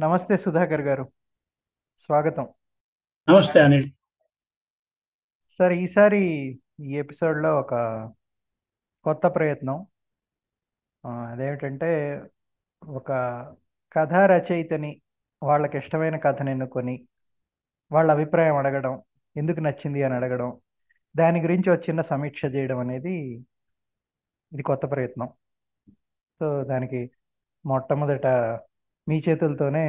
నమస్తే సుధాకర్ గారు. స్వాగతం. నమస్తే అనిల్. సార్ ఈసారి ఈ ఎపిసోడ్లో ఒక కొత్త ప్రయత్నం. అదేమిటంటే ఒక కథా రచయితని వాళ్ళకి ఇష్టమైన కథను ఎన్నుకొని వాళ్ళ అభిప్రాయం అడగడం ఎందుకు నచ్చింది అని అడగడం దాని గురించి ఒక చిన్న సమీక్ష చేయడం అనేది ఇది కొత్త ప్రయత్నం. సో దానికి మొట్టమొదట మీ చేతులతోనే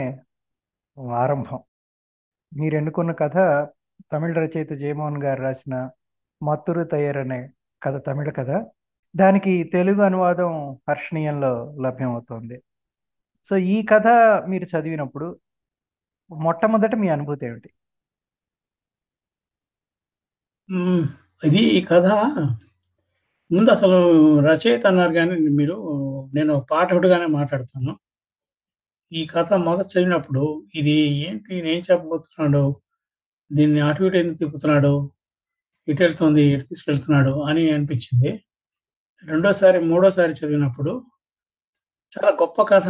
ఆరంభం. మీరు ఎన్నుకున్న కథ తమిళ రచయిత జయమోహన్ గారు రాసిన మత్తురు తయ్యర్ అనే కథ తమిళ కథ. దానికి తెలుగు అనువాదం హర్షణీయంలో లభ్యమవుతోంది. సో ఈ కథ మీరు చదివినప్పుడు మొట్టమొదట మీ అనుభూతి ఏమిటి? ఇది ఈ కథ. ముందు అసలు రచయిత అన్నారు కానీ మీరు నేను పాఠకుడుగానే మాట్లాడతాను. ఈ కథ మొదట చదివినప్పుడు ఇది ఏంటి? నేను ఏం చెప్పబోతున్నాడు? దీన్ని అటు ఇటు ఎందుకు తిప్పుతున్నాడు? ఇటు వెళ్తుంది ఇటు తీసుకెళ్తున్నాడు అని అనిపించింది. రెండోసారి మూడోసారి చదివినప్పుడు చాలా గొప్ప కథ.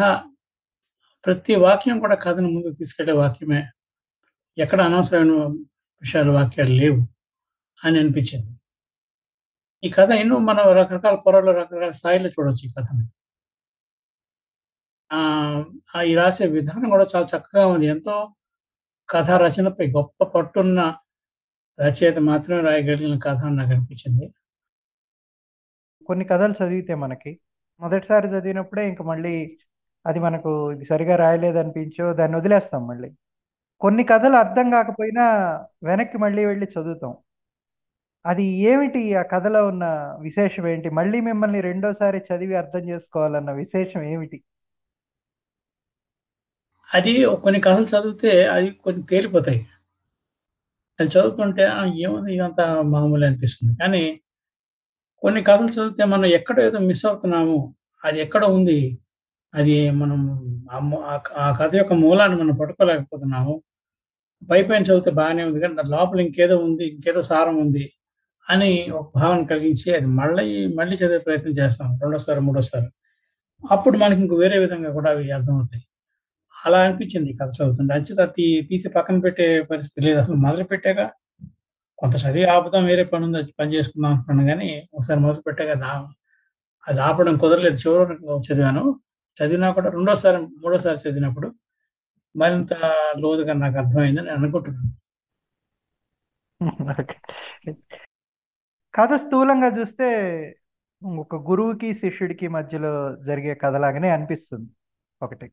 ప్రతి వాక్యం కూడా కథను ముందుకు తీసుకెళ్ళే వాక్యమే. ఎక్కడ అనవసరమైన విషయాలు వాక్యాలు లేవు అని అనిపించింది. ఈ కథ ఎన్నో మనం రకరకాల పొరల్లో రకరకాల స్థాయిలో చూడొచ్చు ఈ కథని. ఈ రాసే విధానం కూడా చాలా చక్కగా ఉంది. ఎంతో కథా రచనపై గొప్ప పట్టున్న రచయిత మాత్రమే రాయగలిగిన కథ అని నాకు అనిపించింది. కొన్ని కథలు చదివితే మనకి మొదటిసారి చదివినప్పుడే ఇంక మళ్ళీ అది మనకు ఇది సరిగా రాయలేదనిపించో దాన్ని వదిలేస్తాం మళ్ళీ. కొన్ని కథలు అర్థం కాకపోయినా వెనక్కి మళ్ళీ వెళ్ళి చదువుతాం. అది ఏమిటి? ఆ కథలో ఉన్న విశేషం ఏంటి? మళ్ళీ మిమ్మల్ని రెండోసారి చదివి అర్థం చేసుకోవాలన్న విశేషం ఏమిటి? అది కొన్ని కథలు చదివితే అవి కొన్ని తేలిపోతాయి. అది చదువుతుంటే ఏముంది ఇదంతా మామూలు అనిపిస్తుంది. కానీ కొన్ని కథలు చదివితే మనం ఎక్కడ ఏదో మిస్ అవుతున్నాము అది ఎక్కడ ఉంది అది మనం ఆ కథ యొక్క మూలాన్ని మనం పట్టుకోలేకపోతున్నాము పైపైన చదివితే బాగానే ఉంది కానీ దాని లోపల ఇంకేదో ఉంది ఇంకేదో సారం ఉంది అని ఒక భావన కలిగించి అది మళ్ళీ మళ్ళీ చదివే ప్రయత్నం చేస్తాం రెండోసారి మూడోసారి. అప్పుడు మనకి ఇంక వేరే విధంగా కూడా అవి అర్థమవుతాయి. అలా అనిపించింది కథ చదువుతుంటే. అంచేత తీ తీసి పక్కన పెట్టే పరిస్థితి లేదు. అసలు మొదలు పెట్టాక కొంత చదివి ఆపుదాం వేరే పని ఉంది అది పని చేసుకుందాం అనుకున్నాను కానీ ఒకసారి మొదలు పెట్టాక దా అది ఆపడం కుదరలేదు. చివరి చదివాను. చదివినా కూడా రెండోసారి మూడోసారి చదివినప్పుడు మరింత లోతుగా నాకు అర్థమైందని నేను అనుకుంటున్నాను. కథ స్థూలంగా చూస్తే ఒక గురువుకి శిష్యుడికి మధ్యలో జరిగే కథలాగానే అనిపిస్తుంది ఒకటి.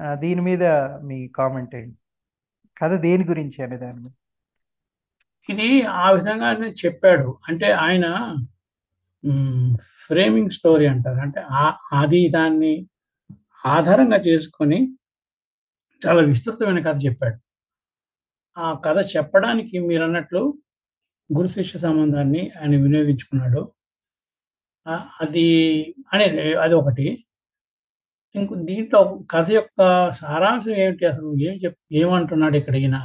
దీని మీద మీ కామెంట్ ఏంటి? కథ దేని గురించి అనే దాని మీద? ఇది ఆ విధంగా చెప్పాడు. అంటే ఆయన ఫ్రేమింగ్ స్టోరీ అంటారు. అంటే అది దాన్ని ఆధారంగా చేసుకొని చాలా విస్తృతమైన కథ చెప్పాడు. ఆ కథ చెప్పడానికి మీరు అన్నట్లు గురు శిష్య సంబంధాన్ని ఆయన వినియోగించుకున్నాడు. అది అనే అది ఒకటి. ఇంకో దీంట్లో కథ యొక్క సారాంశం ఏమిటి అసలు? ఏం చెప్ ఏమంటున్నాడు ఇక్కడ ఈయన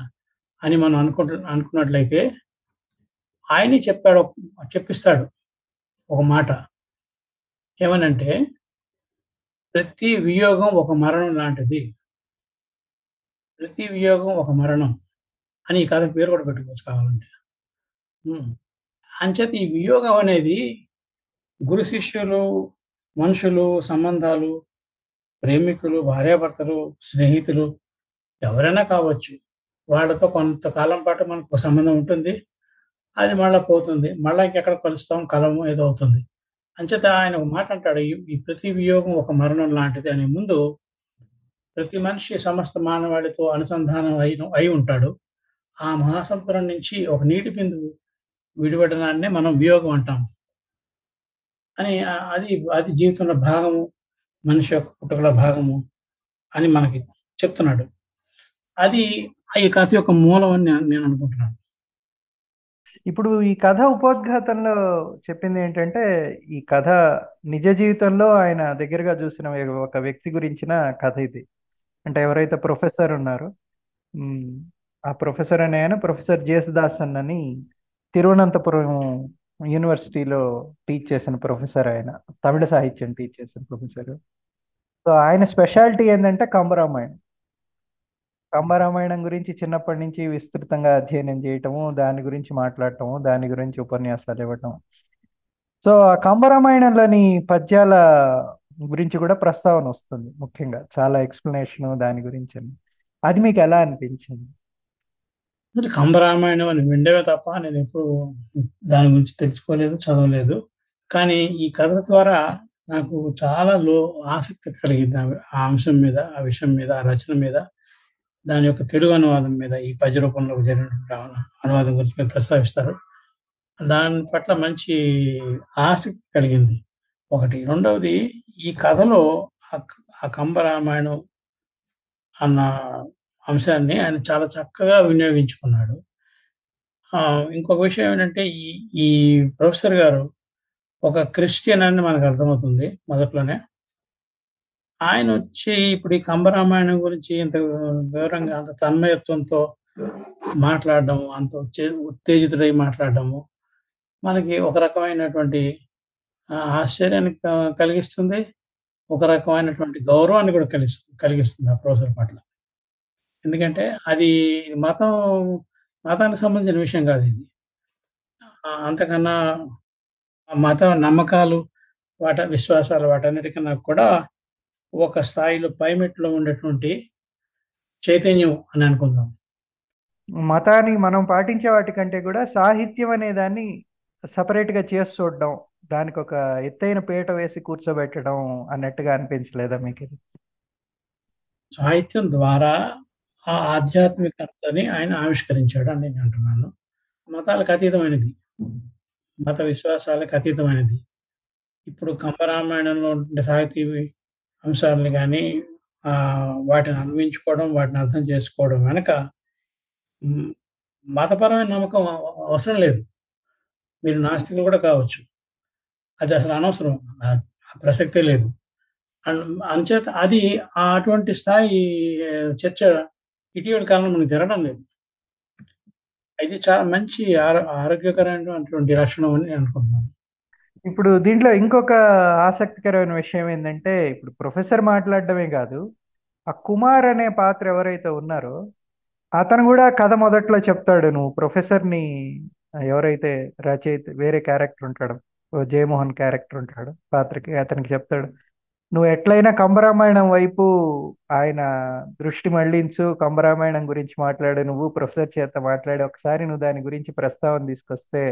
అని మనం అనుకుంటు అనుకున్నట్లయితే ఆయనే చెప్పాడు చెప్పిస్తాడు ఒక మాట. ఏమనంటే ప్రతి వియోగం ఒక మరణం లాంటిది. ప్రతి వియోగం ఒక మరణం అని ఈ కథకు పేరు కూడా పెట్టుకోవచ్చు కావాలంటే. అంచేత ఈ వియోగం అనేది గురు శిష్యులు మనుషులు సంబంధాలు ప్రేమికులు భార్యాభర్తలు స్నేహితులు ఎవరైనా కావచ్చు వాళ్ళతో కొంతకాలం పాటు మనకు సంబంధం ఉంటుంది. అది మళ్ళీ పోతుంది. మళ్ళీ ఇంకెక్కడ కలుస్తాం? కలము ఏదో అవుతుంది. అంచేత ఆయన ఒక మాట అంటాడు "ఈ- ప్రతి వియోగం ఒక మరణం లాంటిది అనే ముందు ప్రతి మనిషి సమస్త మానవాళితో అనుసంధానం అయి అయి ఉంటాడు. ఆ మహాసముద్రం నుంచి ఒక నీటి బిందువు విడిపడడాన్నే మనం వియోగం అంటాం. అని అది అది జీవితంలో భాగము. మనిషి యొక్క పుట్టుకల భాగము అని మనకి చెప్తున్నాడు. అది ఈ కథ యొక్క మూలం అని నేను- అనుకుంటున్నాను. ఇప్పుడు ఈ కథ ఉపోద్ఘాతంలో చెప్పింది ఏంటంటే ఈ కథ నిజ జీవితంలో ఆయన దగ్గరగా చూసిన ఒక వ్యక్తి గురించిన కథ ఇది. అంటే ఎవరైతే ప్రొఫెసర్ ఉన్నారో ఆ ప్రొఫెసర్ అనే ఆయన ప్రొఫెసర్ జేసుదాసన్ అని తిరువనంతపురం యూనివర్సిటీలో టీచ్ చేసిన ప్రొఫెసర్ ఆయన తమిళ సాహిత్యం టీచ్ చేసిన ప్రొఫెసర్. సో ఆయన స్పెషాలిటీ ఏంటంటే కంబరామాయణం. కంబరామాయణం గురించి చిన్నప్పటి నుంచి విస్తృతంగా అధ్యయనం చేయటము దాని గురించి మాట్లాడటము దాని గురించి ఉపన్యాసాలు ఇవ్వటం. సో ఆ కంబరామాయణంలోని పద్యాల గురించి కూడా ప్రస్తావన వస్తుంది ముఖ్యంగా. చాలా ఎక్స్ప్లెనేషన్ దాని గురించి. అని. అది మీకు ఎలా అనిపించింది? మరి కంబరామాయణం అని విండేవే తప్ప నేను ఎప్పుడు దాని గురించి తెలుసుకోలేదు చదవలేదు. కానీ ఈ కథ ద్వారా నాకు చాలా లో ఆసక్తి కలిగింది. ఆ- అంశం మీద ఆ విషయం మీద ఆ రచన మీద దాని యొక్క తెలుగు అనువాదం మీద ఈ పద్య రూపంలో జరిగినటువంటి అనువాదం గురించి మీరు ప్రస్తావిస్తారు. దాని పట్ల మంచి ఆసక్తి కలిగింది. ఒకటి. రెండవది ఈ కథలో ఆ క- ఆ కంబరామాయణం అన్న అంశాన్ని ఆయన చాలా చక్కగా వినియోగించుకున్నాడు. ఆ, ఇంకొక విషయం ఏంటంటే ఈ ఈ ప్రొఫెసర్ గారు ఒక క్రిస్టియన్ అని మనకు అర్థమవుతుంది మొదట్లోనే. ఆయన వచ్చి ఇప్పుడు ఈ కంబరామాయణం గురించి ఇంత వివరంగా అంత తన్మయత్వంతో మాట్లాడడం అంత ఉత్తే- ఉత్తేజితుడై మాట్లాడడము మనకి ఒక రకమైనటువంటి ఆశ్చర్యాన్ని కలిగిస్తుంది. ఒక రకమైనటువంటి గౌరవాన్ని కూడా కలిగి కలిగిస్తుంది ఆ ప్రొఫెసర్ పట్ల. ఎందుకంటే అది మతం మతానికి సంబంధించిన విషయం కాదు ఇది అంతకన్నా మత నమ్మకాలు వాట విశ్వాసాలు వాటన్నిటికన్నా కూడా ఒక స్థాయిలో పైమెట్లో ఉండేటువంటి చైతన్యం అని అనుకుందాం మతాన్ని మనం పాటించే వాటికంటే కూడా సాహిత్యం అనే దాన్ని సపరేట్గా చేసి చూడడం దానికి ఒక ఎత్తైన పీట వేసి కూర్చోబెట్టడం అన్నట్టుగా అనిపించలేదా మీకు? సాహిత్యం ద్వారా ఆ ఆధ్యాత్మికతని ఆయన ఆవిష్కరించాడు అని నేను అంటున్నాను. మతాలకు అతీతమైనది. మత విశ్వాసాలకు అతీతమైనది. ఇప్పుడు కంబరామాయణంలో ఉండే సాహితీ అంశాలని కానీ వాటిని అన్వయించుకోవడం వాటిని అర్థం చేసుకోవడం వెనక మతపరమైన నమ్మకం అవసరం లేదు. మీరు నాస్తికులు కూడా కావచ్చు. అది అసలు అనవసరం. ఆ ప్రసక్తే లేదు. అండ్ అంచేత అది ఆ అటువంటి స్థాయి చర్చ ఇటీవల కాలంలో మనకు జరగడం లేదు. ఇది చాలా మంచి ఆరోగ్యకరమైనటువంటి లక్షణం అని నేను అనుకుంటున్నాను. ఇప్పుడు దీంట్లో ఇంకొక ఆసక్తికరమైన విషయం ఏంటంటే ఇప్పుడు ప్రొఫెసర్ మాట్లాడడమే కాదు ఆ కుమార్ అనే పాత్ర ఎవరైతే ఉన్నారో అతను కూడా కథ మొదట్లో చెప్తాడు నువ్వు ప్రొఫెసర్ని ఎవరైతే రచయిత వేరే క్యారెక్టర్ ఉంటాడు ఓ జయమోహన్ క్యారెక్టర్ ఉంటాడు పాత్రకి అతనికి చెప్తాడు నువ్వు ఎట్లయినా కంబరామాయణం వైపు ఆయన దృష్టి మళ్ళించు కంబరామాయణం గురించి మాట్లాడు నువ్వు ప్రొఫెసర్ చేత మాట్లాడి ఒకసారి నువ్వు దాని గురించి ప్రస్తావన తీసుకొస్తే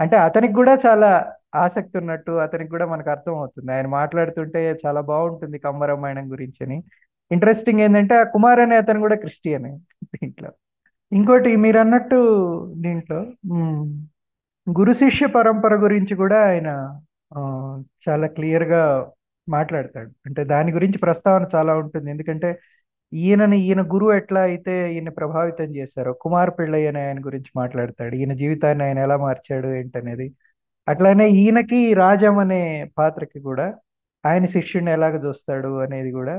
అంటే అతనికి కూడా చాలా ఆసక్తి ఉన్నట్టు అతనికి కూడా మనకు అర్థం అవుతుంది ఆయన మాట్లాడుతుంటే చాలా బాగుంటుంది కంబరామాయణం గురించి అని. ఇంట్రెస్టింగ్ ఏంటంటే ఆ కుమార్ అనే అతను కూడా క్రిస్టియనే దీంట్లో. ఇంకోటి మీరు అన్నట్టు దీంట్లో గురు శిష్య పరంపర గురించి కూడా ఆయన ఆ, చాలా క్లియర్గా మాట్లాడతాడు. అంటే దాని గురించి ప్రస్తావన చాలా ఉంటుంది. ఎందుకంటే ఈయనని ఈయన గురువు ఎట్లా అయితే ఈయన ప్రభావితం చేశారో కుమార్ పిళ్ళయ్య అనే ఆయన గురించి మాట్లాడతాడు. ఈయన జీవితాన్ని ఆయన ఎలా మార్చాడు ఏంటనేది. అట్లానే ఈయనకి రాజం అనే పాత్రకి కూడా ఆయన శిష్యుడిని ఎలాగ చూస్తాడు అనేది కూడా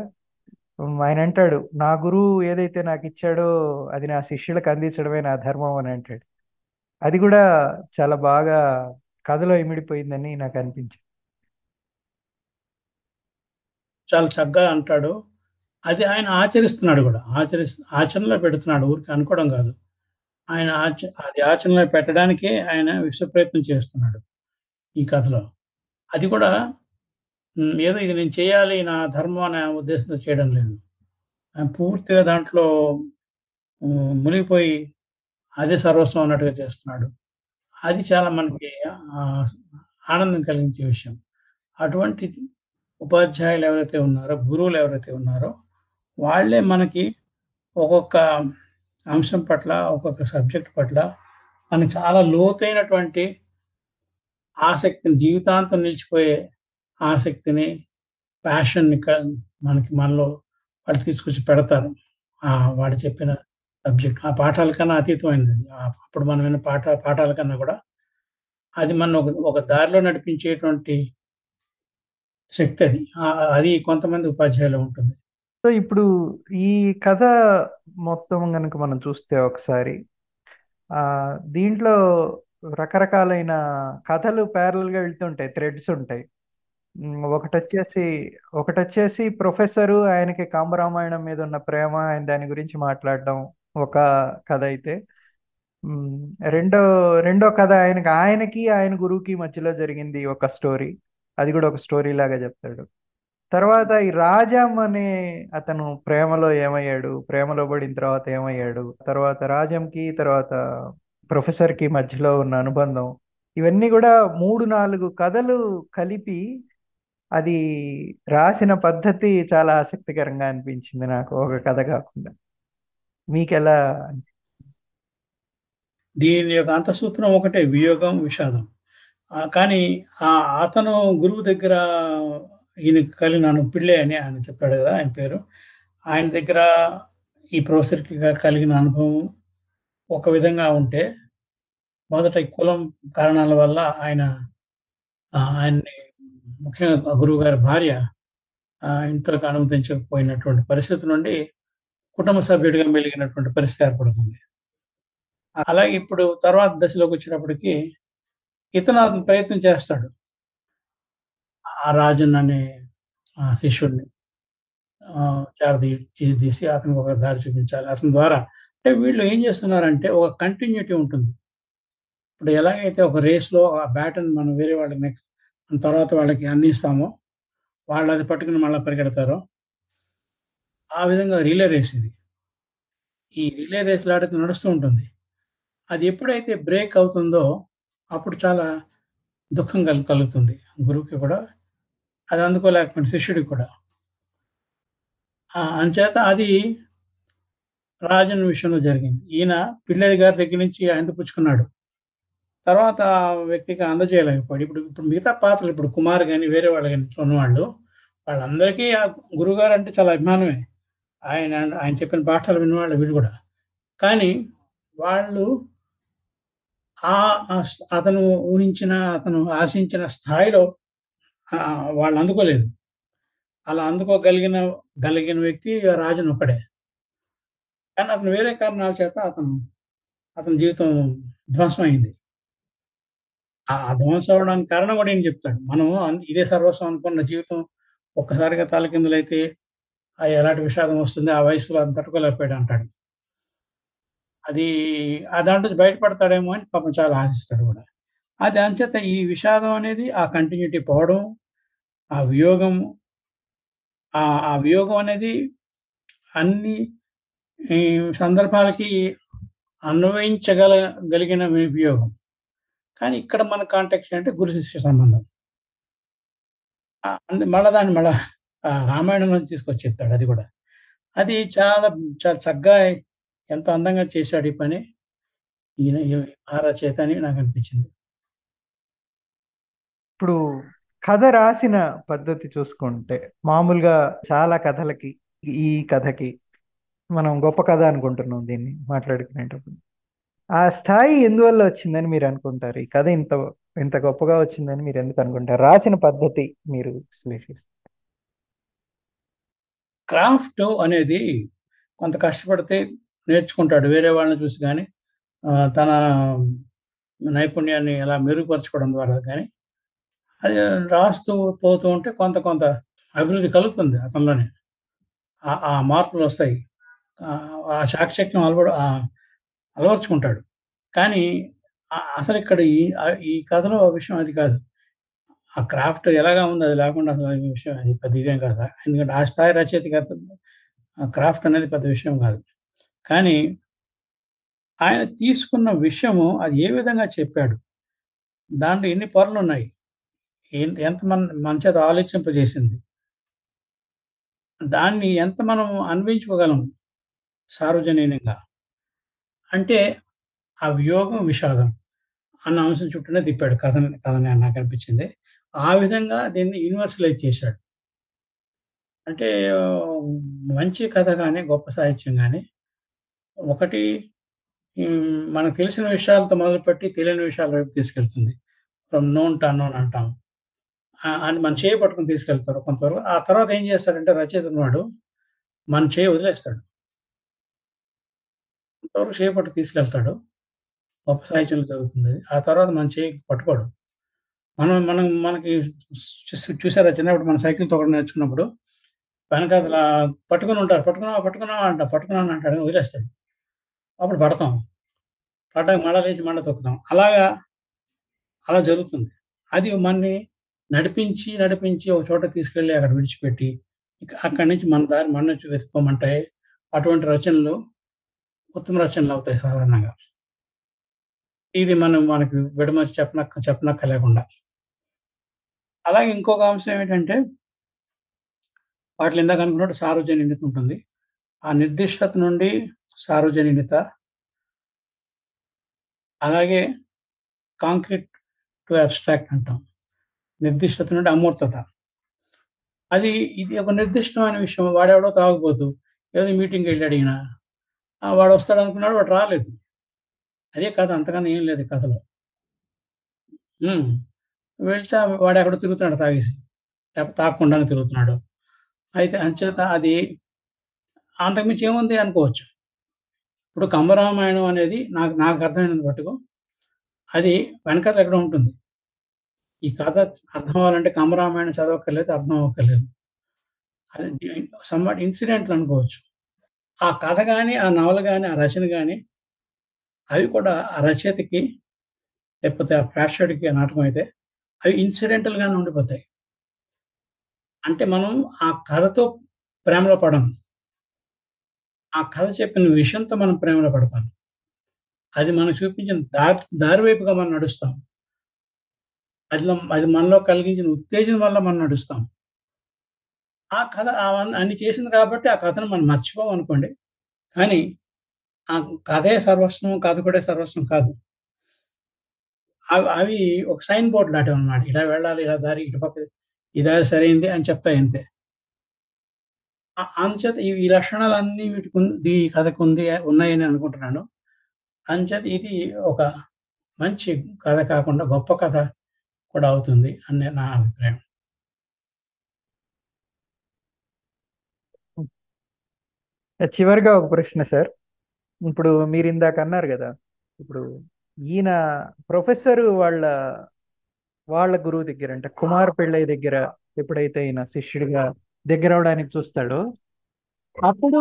ఆయన అంటాడు నా గురువు ఏదైతే నాకు ఇచ్చాడో అది నా శిష్యులకు అందించడమే నా ధర్మం అని అంటాడు. అది కూడా చాలా బాగా కథలో ఇమిడిపోయిందని నాకు అనిపించింది. చాలా చక్కగా అంటాడు. అది ఆయన ఆచరిస్తున్నాడు కూడా. ఆచరి ఆచరణలో పెడుతున్నాడు. ఊరికి అనుకోవడం కాదు. ఆయన ఆచ అది ఆచరణలో పెట్టడానికే ఆయన విశ్వ ప్రయత్నం చేస్తున్నాడు ఈ కథలో. అది కూడా ఏదో ఇది నేను చేయాలి నా ధర్మం అనే ఉద్దేశంతో చేయడం లేదు. ఆయన పూర్తిగా దాంట్లో మునిగిపోయి అదే సర్వస్వం అన్నట్టుగా చేస్తున్నాడు. అది చాలా మనకి ఆనందం కలిగించే విషయం. అటువంటి ఉపాధ్యాయులు ఎవరైతే ఉన్నారో గురువులు ఎవరైతే ఉన్నారో వాళ్ళే మనకి ఒక్కొక్క అంశం పట్ల ఒక్కొక్క సబ్జెక్ట్ పట్ల మనకి చాలా లోతైనటువంటి ఆసక్తిని జీవితాంతం నిలిచిపోయే ఆసక్తిని ప్యాషన్ని మనకి మనలో వాళ్ళు తీసుకొచ్చి పెడతారు. వాడు చెప్పిన సబ్జెక్ట్ ఆ పాఠాల కన్నా అతీతమైనది. అప్పుడు మనం విన్న పాఠ పాఠాల కన్నా కూడా అది మన ఒక ఒక దారిలో నడిపించేటువంటి శక్తి అది. అది కొంతమంది ఉపాధ్యాయులు ఉంటుంది. సో ఇప్పుడు ఈ కథ మొత్తం కనుక మనం చూస్తే ఒకసారి ఆ దీంట్లో రకరకాలైన కథలు ప్యారల్గా గా వెళ్తుంటాయి థ్రెడ్స్ ఉంటాయి. ఒకటి వచ్చేసి ఒకటి వచ్చేసి ప్రొఫెసరు ఆయనకి కాంబరామాయణం మీద ఉన్న ప్రేమ ఆయన దాని గురించి మాట్లాడడం ఒక కథ అయితే. రెండో రెండో కథ ఆయనకి ఆయనకి ఆయన గురువుకి మధ్యలో జరిగింది ఒక స్టోరీ. అది కూడా ఒక స్టోరీ లాగా చెప్తాడు. తర్వాత ఈ రాజం అనే అతను ప్రేమలో ఏమయ్యాడు ప్రేమలో పడిన తర్వాత ఏమయ్యాడు తర్వాత రాజంకి తర్వాత ప్రొఫెసర్కి మధ్యలో ఉన్న అనుబంధం ఇవన్నీ కూడా మూడు నాలుగు కథలు కలిపి అది రాసిన పద్ధతి చాలా ఆసక్తికరంగా అనిపించింది నాకు ఒక కథ కాకుండా. మీకెలా దీని యొక్క అంతసూత్రం ఒకటే వియోగం, విషాదం. కానీ ఆ అతను గురువు దగ్గర ఈయనకి కలిగిన పిళ్ళే అని ఆయన చెప్పాడు కదా ఆయన పేరు. ఆయన దగ్గర ఈ ప్రొఫెసర్‌కి కలిగిన అనుభవం ఒక విధంగా ఉంటే, మొదట కులం కారణాల వల్ల ఆయన ఆయన్ని ముఖ్యంగా గురువు గారి భార్య ఇంతకు ఇంట్లోకి అనుమతించకపోయినటువంటి పరిస్థితి నుండి కుటుంబ సభ్యుడిగా మెలిగినటువంటి పరిస్థితి ఏర్పడుతుంది. అలాగే ఇప్పుడు తర్వాత దశలోకి వచ్చినప్పటికీ ఇతను అతను ప్రయత్నం చేస్తాడు. ఆ రాజన్ అనే శిష్యుడిని ఆహ్, చేరదీ తీసి అతనికి ఒక దారి చూపించాలి. అతని ద్వారా అంటే వీళ్ళు ఏం చేస్తున్నారంటే ఒక కంటిన్యూటీ ఉంటుంది. ఇప్పుడు ఎలాగైతే ఒక రేస్‌లో ఆ బ్యాటన్ మనం వేరే వాళ్ళకి నెక్స్ట్ తర్వాత వాళ్ళకి అందిస్తామో, వాళ్ళు అది పట్టుకొని మళ్ళీ పరిగెడతారో ఆ విధంగా రిలే రేస్ ఇది. ఈ రిలే రేస్ లాడితే నడుస్తూ ఉంటుంది. అది ఎప్పుడైతే బ్రేక్ అవుతుందో, అప్పుడు చాలా దుఃఖం కల్ కలుగుతుంది. గురువుకి కూడా, అది అందుకోలేకపోయిన శిష్యుడికి కూడా. అంచేత అది రాజన్ విషయంలో జరిగింది. ఈయన పిల్లది గారి దగ్గర నుంచి అందిపుచ్చుకున్నాడు. తర్వాత ఆ వ్యక్తికి అందజేయలేకపోయాడు. ఇప్పుడు ఇప్పుడు మిగతా పాత్రలు ఇప్పుడు కుమార్ కానీ వేరే వాళ్ళు కానీ ఉన్నవాళ్ళు, వాళ్ళందరికీ ఆ గురుగారు అంటే చాలా అభిమానమే. ఆయన ఆయన చెప్పిన పాఠాలు విన్నవాళ్ళు వీళ్ళు కూడా కానీ వాళ్ళు ఆ అతను ఊహించిన, అతను ఆశించిన స్థాయిలో వాళ్ళు అందుకోలేదు. అలా అందుకోగలిగిన గలిగిన వ్యక్తి రాజును ఒక్కడే. కానీ అతను వేరే కారణాల చేత అతను అతని జీవితం ధ్వంసం అయింది. ఆ ధ్వంసం అవ్వడానికి కారణం కూడా ఏం చెప్తాడు. మనం ఇదే సర్వస్వం అనుకున్న జీవితం ఒక్కసారిగా తలకిందులైతే ఆహ్, ఎలాంటి విషాదం వస్తుంది. ఆ వయసులో అది తట్టుకోలేకపోయాడు అంటాడు. అది ఆ దాంట్లో బయటపడతాడేమో అని పాపం చాలా ఆశిస్తాడు కూడా అది అంచేత ఈ విషాదం అనేది ఆ కంటిన్యూటీ పోవడం, ఆ వియోగం ఆ వియోగం అనేది అన్ని ఈ సందర్భాలకి అన్వయించగల గలిగిన వియోగం. కానీ ఇక్కడ మన కాంటాక్ట్ అంటే గురు శిష్య సంబంధం. మళ్ళా దాన్ని మళ్ళా ఆహ్, రామాయణం నుంచి తీసుకొచ్చి చెప్తాడు అది కూడా అది చాలా చాలా చక్కగా ఎంతో అందంగా చేశాడు ఈ పని. ఈయన ఆ రచయిత అని నాకనిపించింది. ఇప్పుడు కథ రాసిన పద్ధతి చూసుకుంటే, మామూలుగా చాలా కథలకి, ఈ కథకి మనం గొప్ప కథ అనుకుంటున్నాం దీన్ని మాట్లాడుకునేటప్పుడు. ఆ స్థాయి ఎందువల్ల వచ్చిందని మీరనుకుంటారు? ఈ కథ ఇంత ఇంత గొప్పగా వచ్చిందని మీరెందుకు అనుకుంటారు? రాసిన పద్ధతి మీరు విశ్లేషిస్తే. క్రాఫ్ట్ అనేది కొంత కష్టపడితే నేర్చుకుంటాడు. వేరే వాళ్ళని చూసి కానీ తన నైపుణ్యాన్ని ఎలా మెరుగుపరచుకోవడం ద్వారా కానీ అది రాస్తూ పోతూ ఉంటే కొంత కొంత అభివృద్ధి కలుగుతుంది అతనిలోనే. ఆ మార్పులు వస్తాయి ఆ సాక్షక్యం అలవడు అలవర్చుకుంటాడు కానీ అసలు ఇక్కడ ఈ ఈ కథలో విషయం అది కాదు. ఆ క్రాఫ్ట్ ఎలాగా ఉంది అది లేకుండా అసలు ఈ విషయం అది పెద్ద ఇదేం కాదు. ఎందుకంటే ఆ స్థాయి రచయితకి ఆ క్రాఫ్ట్ అనేది పెద్ద విషయం కాదు. కానీ ఆయన తీసుకున్న విషయము అది ఏ విధంగా చెప్పాడు? దాంట్లో ఎన్ని పొరలు ఉన్నాయి ఎంత మన మన చేత ఆలోచింపజేసింది? దాన్ని ఎంత మనం అన్వయించుకోగలం సార్వజనీయంగా అంటే ఆ వియోగం, విషాదం అన్న అంశం చుట్టూనే తిప్పాడు కథని కథని నాకు అనిపించింది ఆ విధంగా దీన్ని యూనివర్సలైజ్ చేశాడు. అంటే మంచి కథ కానీ గొప్ప సాహిత్యం కానీ ఒకటి మనకు తెలిసిన విషయాలతో మొదలుపెట్టి తెలియని విషయాల వైపు తీసుకెళ్తుంది. ఫ్రమ్ నోన్ టు అన్నోన్ అంటాం. అని మన చేయి పట్టుకొని తీసుకెళ్తారు కొంతవరకు. ఆ తర్వాత ఏం చేస్తాడంటే రచయిత ఉన్నవాడు మన చేయి వదిలేస్తాడు. కొంతవరకు చేయి పట్టుకు తీసుకెళ్తాడు. గొప్ప సాహిత్యంలో జరుగుతుంది ఆ తర్వాత మన చేయి పట్టుకోడు. మనం మనం మనకి చూసారా చిన్నప్పుడు మన సైకిల్ తొక్కడం నేర్చుకున్నప్పుడు వెనకాల పట్టుకొని ఉంటారు పట్టుకున్నావా పట్టుకున్నావా అంట పట్టుకున్నాను అంటాడు వదిలేస్తాడు అప్పుడు పడతాం. పడ్డాక మళ్ళా లేచి మళ్ళీ తొక్కుతాం. అలాగా అలా జరుగుతుంది. అది మనని నడిపించి నడిపించి ఒక చోట తీసుకెళ్ళి అక్కడ విడిచిపెట్టి అక్కడి నుంచి మన దారి మన నుంచి వెతుక్కోమంటాయి అటువంటి రచనలు ఉత్తమ రచనలు అవుతాయి సాధారణంగా. ఇది మనం మనకి విడమర్చి చెప్పనక్క చెప్పనక్క లేకుండా అలాగే ఇంకొక అంశం ఏంటంటే వాటిలో ఇందాక అనుకున్నట్టు సార్వజనిక ఉంటుంది. ఆ నిర్దిష్టత నుండి సార్వజనీయత అలాగే కాంక్రీట్ టు అబ్స్ట్రాక్ట్ అంటాం. నిర్దిష్టత నుండి అమూర్తత. అది ఇది ఒక నిర్దిష్టమైన విషయం. వాడెవడో తాగబోతూ. ఏదో మీటింగ్కి వెళ్ళి అడిగినా వాడు వస్తాడు అనుకున్నాడు వాడు రాలేదు. అదే కథ. అంతకన్నా ఏం లేదు కథలో. వెళ్తే వాడు ఎక్కడ తిరుగుతున్నాడు తాగేసి. తాగకుండానే తిరుగుతున్నాడు. అయితే అంచేత అది అంతకుమించి ఏముంది అనుకోవచ్చు. ఇప్పుడు కంబరామాయణం అనేది నాకు నాకు అర్థమైనంత మట్టుకు అది వెనకాల ఎక్కడ ఉంటుంది. ఈ కథ అర్థం అవ్వాలంటే కంబరామాయణం చదవక్కర్లేదు అర్థం అవ్వక్కర్లేదు. అది సమ్మట్ ఇన్సిడెంట్లు అనుకోవచ్చు. ఆ కథ కానీ ఆ నవల కానీ ఆ రచన కానీ అవి కూడా ఆ రచయితకి లేకపోతే ఆ ప్రేక్షకుడికి ఆ నాటకం అయితే అవి ఇన్సిడెంటల్గానే ఉండిపోతాయి. అంటే మనం ఆ కథతో ప్రేమలో పడం ఆ కథ చెప్పిన విషయంతో మనం ప్రేమలో పడతాం. అది మనం చూపించిన దారి దారి వైపుగా మనం నడుస్తాం. అది అది మనలో కలిగించిన ఉత్తేజం వల్ల మనం నడుస్తాం. ఆ కథ అవన్నీ అన్ని చేసింది కాబట్టి ఆ కథను మనం మర్చిపోం అనుకోండి. కానీ ఆ కథే సర్వస్వం కథ కూడా సర్వస్వం కాదు. అవి అవి ఒక సైన్ బోర్డు లాంటివి అన్నమాట. ఇలా వెళ్ళాలి ఇలా దారి ఇటు పక్క ఈ దారి సరైంది అని చెప్తాయి అంతే. అందుచేత ఈ లక్షణాలన్నీ వీటికి ఈ కథకు ఉంది ఉన్నాయని అనుకుంటున్నాను. అందుచేత ఇది ఒక మంచి కథ కాకుండా గొప్ప కథ కూడా అవుతుంది అని నా అభిప్రాయం. చివరిగా ఒక ప్రశ్న సార్. ఇప్పుడు మీరు ఇందాక అన్నారు కదా ఇప్పుడు ఈయన ప్రొఫెసర్ వాళ్ళ వాళ్ళ గురువు దగ్గర అంటే కుమార్ పెళ్ళయ్య దగ్గర ఎప్పుడైతే ఈయన శిష్యుడిగా దగ్గర అవడానికి చూస్తాడో. అప్పుడు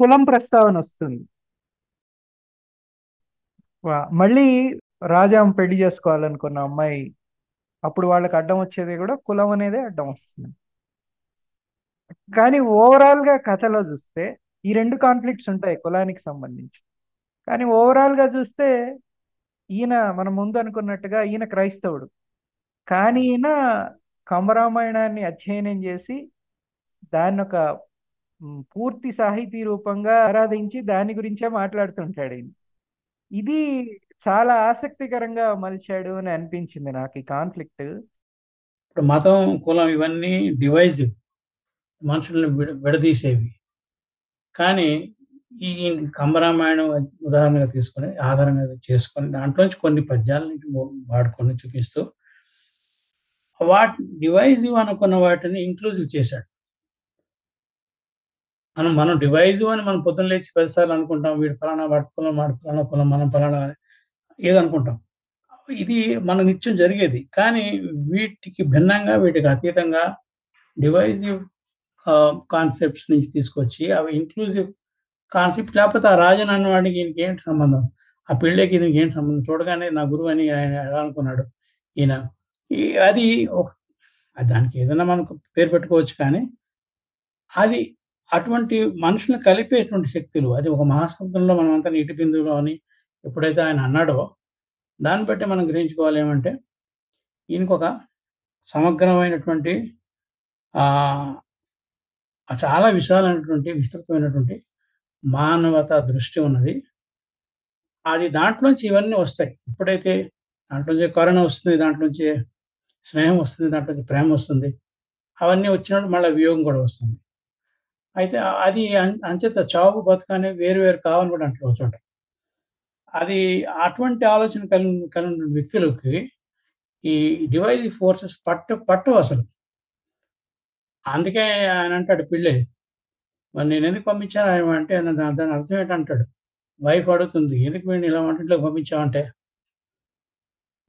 కులం ప్రస్తావన వస్తుంది. వా- మళ్ళీ రాజాం పెళ్ళి చేసుకోవాలనుకున్న అమ్మాయి అప్పుడు వాళ్ళకి అడ్డం వచ్చేది కూడా కులం అనేది అడ్డం వస్తుంది. కానీ ఓవరాల్గా కథలో చూస్తే ఈ రెండు కాన్ఫ్లిక్ట్స్ ఉంటాయి కులానికి సంబంధించి. కానీ ఓవరాల్గా చూస్తే ఈయన మనం ముందు అనుకున్నట్టుగా ఈయన క్రైస్తవుడు. కానీ ఈయన కంబరామాయణాన్ని అధ్యయనం చేసి దాన్ని ఒక పూర్తి సాహితీ రూపంగా ఆరాధించి దాని గురించే మాట్లాడుతుంటాడు ఈయన. ఇది చాలా ఆసక్తికరంగా మలిచాడు అని అనిపించింది నాకు ఈ కాన్ఫ్లిక్ట్. ఇప్పుడు మతం కులం ఇవన్నీ డివైజ్ మనుషులను విడదీసేవి. కానీ ఈ కంబరామాయణం ఉదాహరణగా తీసుకొని ఆధారంగా చేసుకొని దాంట్లోంచి కొన్ని పద్యాలని వాడుకొని చూపిస్తూ వాటి డివైజివ్ అనుకున్న వాటిని ఇంక్లూజివ్ చేశాడు. మనం మనం డివైజ్ అని మనం పొద్దున్న లేచి పదిసార్లు అనుకుంటాం వీడు ఫలానా వాడి కులం వాడి ఫలానా కులం మనం ఫలానా ఏదనుకుంటాం. ఇది మన నిత్యం జరిగేది. కానీ వీటికి భిన్నంగా వీటికి అతీతంగా డివైజివ్ కాన్సెప్ట్స్ నుంచి తీసుకొచ్చి అవి ఇంక్లూజివ్ కాన్సెప్ట్ లేకపోతే ఆ రాజన్ అన్నవాడికి ఈయనకి ఏంటి సంబంధం? ఆ పెళ్ళికి ఈయనకి ఏంటి సంబంధం? చూడగానే నా గురువు అని ఆయన ఎలా అనుకున్నాడు? ఈయన ఈ- అది ఒక దానికి ఏదైనా మనకు పేరు పెట్టుకోవచ్చు కానీ అది అటువంటి మనుషులను కలిపేటువంటి శక్తులు అది ఒక మహాసముద్రంలో మనం అంతా నీటి బిందువులో అని ఎప్పుడైతే ఆయన అన్నాడో దాన్ని బట్టి మనం గ్రహించుకోవాలి ఏమంటే ఈయనకు ఒక సమగ్రమైనటువంటి చాలా విశాలమైనటువంటి విస్తృతమైనటువంటి మానవత దృష్టి ఉన్నది. అది దాంట్లోంచి ఇవన్నీ వస్తాయి. ఎప్పుడైతే దాంట్లోంచి కరోనా వస్తుంది దాంట్లోంచి స్నేహం వస్తుంది దాంట్లోంచి ప్రేమ వస్తుంది. అవన్నీ వచ్చినప్పుడు మళ్ళీ వియోగం కూడా వస్తుంది. అయితే అది అంచేత చావు బతుకు అనేవి వేరు వేరు కావని కూడా అంటారు ఒక చోట. అది అటువంటి ఆలోచన కలిగి కలిగిన వ్యక్తులకి ఈ డివైజ్ ఫోర్సెస్ పట్ట పట్టవు అసలు. అందుకే ఆయన అంటాడు పిల్లే మరి నేను ఎందుకు పంపించాను ఆయన అంటే దాని అర్థం ఏంటంటాడు. వైఫ్ అడుగుతుంది ఎందుకు వీడిని ఇలా వంటింట్లోకి పంపించామంటే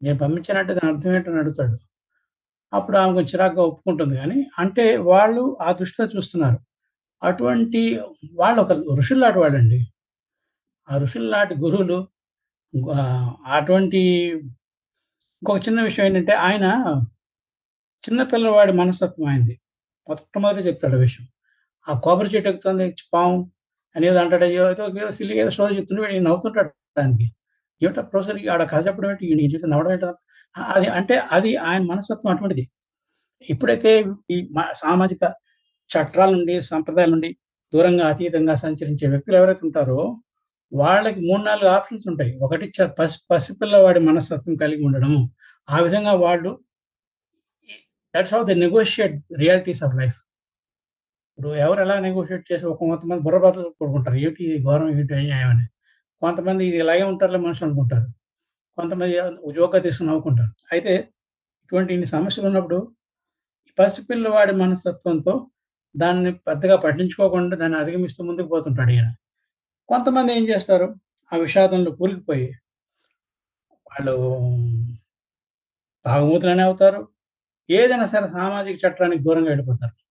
నేను పంపించానంటే దాని అర్థం ఏంటని అడుగుతాడు. అప్పుడు ఆమె కొంచెం చిరాకుగా ఒప్పుకుంటుంది కానీ అంటే వాళ్ళు ఆ దృష్టితో చూస్తున్నారు. అటువంటి వాళ్ళు ఒక ఋషుల్లాంటి వాళ్ళండి ఆ ఋషుల్లాంటి గురువులు అటువంటి ఇంకొక చిన్న విషయం ఏంటంటే ఆయన చిన్నపిల్లవాడి మనస్తత్వం అయింది మొట్టమొదటి చెప్తాడు ఆ విషయం. ఆ కొబ్బరి చెట్టు ఎక్కుతుంది పాము అనేది అంటాడు. అయ్యో ఏదో ఏదో సిల్లిగా ఏదో స్టోరీ చెప్తుంటే వీడు నవ్వుతుంటాడు దానికి ఏమిటో ప్రొఫెసర్? ఆడ కథ చెప్పడం ఏంటి నేను చూసి నవ్వడం ఏంటో అది అంటే అది ఆయన మనస్తత్వం అటువంటిది. ఎప్పుడైతే ఈ మా- సామాజిక చట్టాల నుండి సంప్రదాయాల నుండి దూరంగా అతీతంగా సంచరించే వ్యక్తులు ఎవరైతే ఉంటారో వాళ్ళకి మూడు నాలుగు ఆప్షన్స్ ఉంటాయి. ఒకటి చ- పసి పసిపిల్లవాడి మనస్తత్వం కలిగి ఉండడము ఆ విధంగా వాళ్ళు that's how the negotiate realities of life ఇప్పుడు ఎవరు ఎలా నెగోషియేట్ చేసి ఒక కొంతమంది బుర్రబాతలు కొడుకుంటారు ఏమిటి ఇది ఘోరం? ఏమిటి అన్యాయం అని. కొంతమంది ఇది ఇలాగే ఉంటారులే మనుషులు అనుకుంటారు. కొంతమంది ఉద్యోగ తీసుకుని నవ్వుకుంటారు. అయితే ఇటువంటి ఇన్ని సమస్యలు ఉన్నప్పుడు పసిపిల్లవాడి మనస్తత్వంతో దాన్ని పెద్దగా పట్టించుకోకుండా దాన్ని అధిగమిస్తూ ముందుకు పోతుంటాడు ఈయన. కొంతమంది ఏం చేస్తారు? ఆ విషాదంలో కూలికిపోయి వాళ్ళు తాగుమూతులనే అవుతారు. ఏదైనా సరే సామాజిక చట్టానికి దూరంగా వెళ్ళిపోతారు.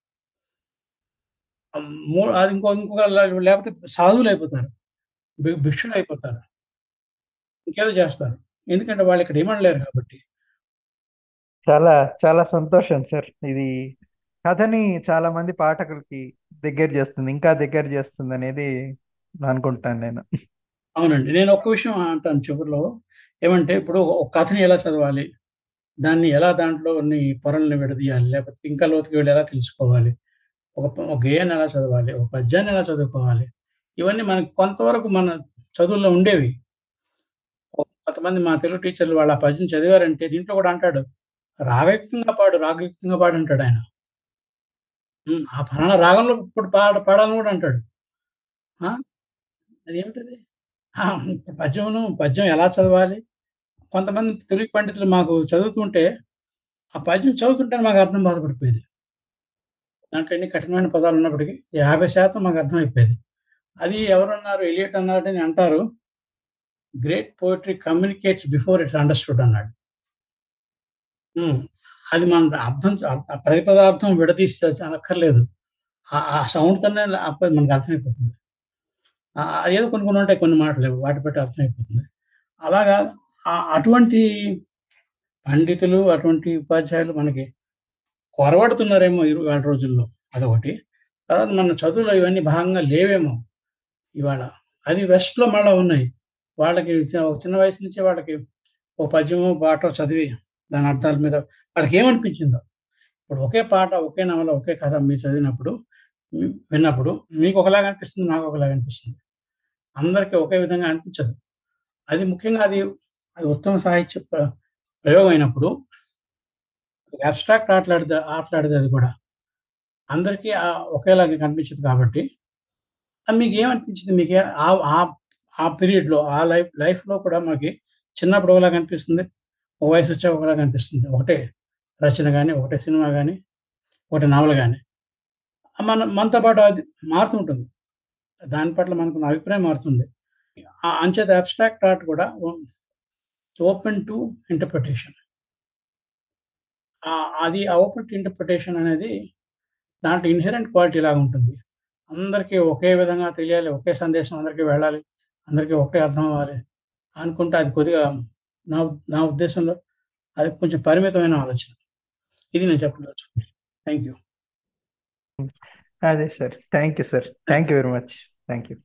మూ- అది ఇంకో ఇంకొక లేకపోతే సాధువులు అయిపోతారు. భిక్షులు అయిపోతారు. ఇంకేదో చేస్తారు. ఎందుకంటే వాళ్ళు ఇక్కడ డిమాండ్ లేరు కాబట్టి. చాలా చాలా సంతోషం సార్. ఇది కథని చాలా మంది పాఠకులకి దగ్గర చేస్తుంది ఇంకా దగ్గర చేస్తుంది అనేది అనుకుంటాను నేను. అవునండి. నేను ఒక్క విషయం అంటాను చివరిలో. ఏమంటే ఇప్పుడు ఒక కథని ఎలా చదవాలి? దాన్ని ఎలా దాంట్లో కొన్ని పొరల్ని విడదీయాలి? లేకపోతే ఇంకా లోతుకి వెళ్ళి ఎలా తెలుసుకోవాలి? ఒక ఒక గేయాన్ని ఎలా చదవాలి? ఒక పద్యాన్ని ఎలా చదువుకోవాలి? ఇవన్నీ మనకు కొంతవరకు మన చదువుల్లో ఉండేవి. కొంతమంది మా తెలుగు టీచర్లు వాళ్ళ ఆ పద్యం చదివారంటే దీంట్లో కూడా అంటాడు రాగయుక్తంగా పాడు రాగయుక్తంగా పాడు అంటాడు ఆయన. ఆ ఫలానా రాగంలో ఇప్పుడు పాడ పాడాలని కూడా అంటాడు. అదేమిటది? పద్యమును పద్యం ఎలా చదవాలి? కొంతమంది తెలుగు పండితులు మాకు చదువుతుంటే ఆ పద్యం చదువుతుంటే మాకు అర్థం బాధపడిపోయేది. దాంట్లో ఎన్ని కఠినమైన పదాలు ఉన్నప్పటికీ యాభై శాతం మాకు అర్థమైపోయేది. అది ఎవరన్నారు? ఎలియట్ అన్నారు అని అంటారు. Great poetry communicates before it's understood అన్నాడు. అది మన అర్థం ప్రతి పదార్థం విడదీస్తే అనక్కర్లేదు. ఆ- ఆ సౌండ్ తోనే మనకు అర్థమైపోతుంది. ఏదో కొన్ని కొన్ని ఉంటాయి కొన్ని మాటలు వాటి బట్టి అర్థమైపోతుంది. అలాగా అటువంటి పండితులు అటువంటి ఉపాధ్యాయులు మనకి కొరవడుతున్నారేమో ఇవాళ రోజుల్లో అదొకటి. తర్వాత మన చదువులో ఇవన్నీ భాగంగా లేవేమో ఇవాళ. అది వెస్ట్లో మళ్ళీ ఉన్నాయి. వాళ్ళకి చిన్న వయసు నుంచి వాళ్ళకి ఓ పద్యమో పాటో చదివి దాని అర్థాల మీద వాళ్ళకి ఏమనిపించిందో ఇప్పుడు ఒకే పాట ఒకే నవల ఒకే కథ మీరు చదివినప్పుడు విన్నప్పుడు మీకు ఒకలాగా అనిపిస్తుంది నాకు ఒకలాగా అనిపిస్తుంది. అందరికీ ఒకే విధంగా అనిపించదు. అది ముఖ్యంగా అది అది ఉత్తమ సాహిత్య ప్రయోగం అయినప్పుడు అబ్స్ట్రాక్ట్ ఆటలాడితే ఆటలాడితే అది కూడా అందరికీ ఒకేలాగా కనిపించదు కాబట్టి అది మీకు ఏమనిపించింది మీకు ఆ ఆ ఆ పీరియడ్లో ఆ లైఫ్ లైఫ్లో కూడా మనకి చిన్నప్పుడు ఒకలాగా కనిపిస్తుంది ఒక వయసు వచ్చాక ఒకలాగా కనిపిస్తుంది ఒకటే రచన కానీ ఒకటే సినిమా కానీ ఒకటి నవల కానీ మన మనతో పాటు అది మారుతుంటుంది. దాని పట్ల మనకు అభిప్రాయం మారుతుంది. ఆ అంచేత అబ్స్ట్రాక్ట్ ఆర్ట్ కూడా ఓపెన్ టు ఇంటర్ప్రిటేషన్ అది ఓపెన్ టు ఇంటర్ప్రిటేషన్ అనేది దాంట్లో ఇన్హెరెంట్ క్వాలిటీ లాగా ఉంటుంది. అందరికీ ఒకే విధంగా తెలియాలి ఒకే సందేశం అందరికీ వెళ్ళాలి అందరికీ ఒకటే అర్థం అవ్వాలి అనుకుంటే అది కొద్దిగా నా నా ఉద్దేశంలో అది కొంచెం పరిమితమైన ఆలోచన. ఇది నేను చెప్పదలుచుకున్నాను థ్యాంక్ యూ అదే sir. Thank you sir thank you very much thank you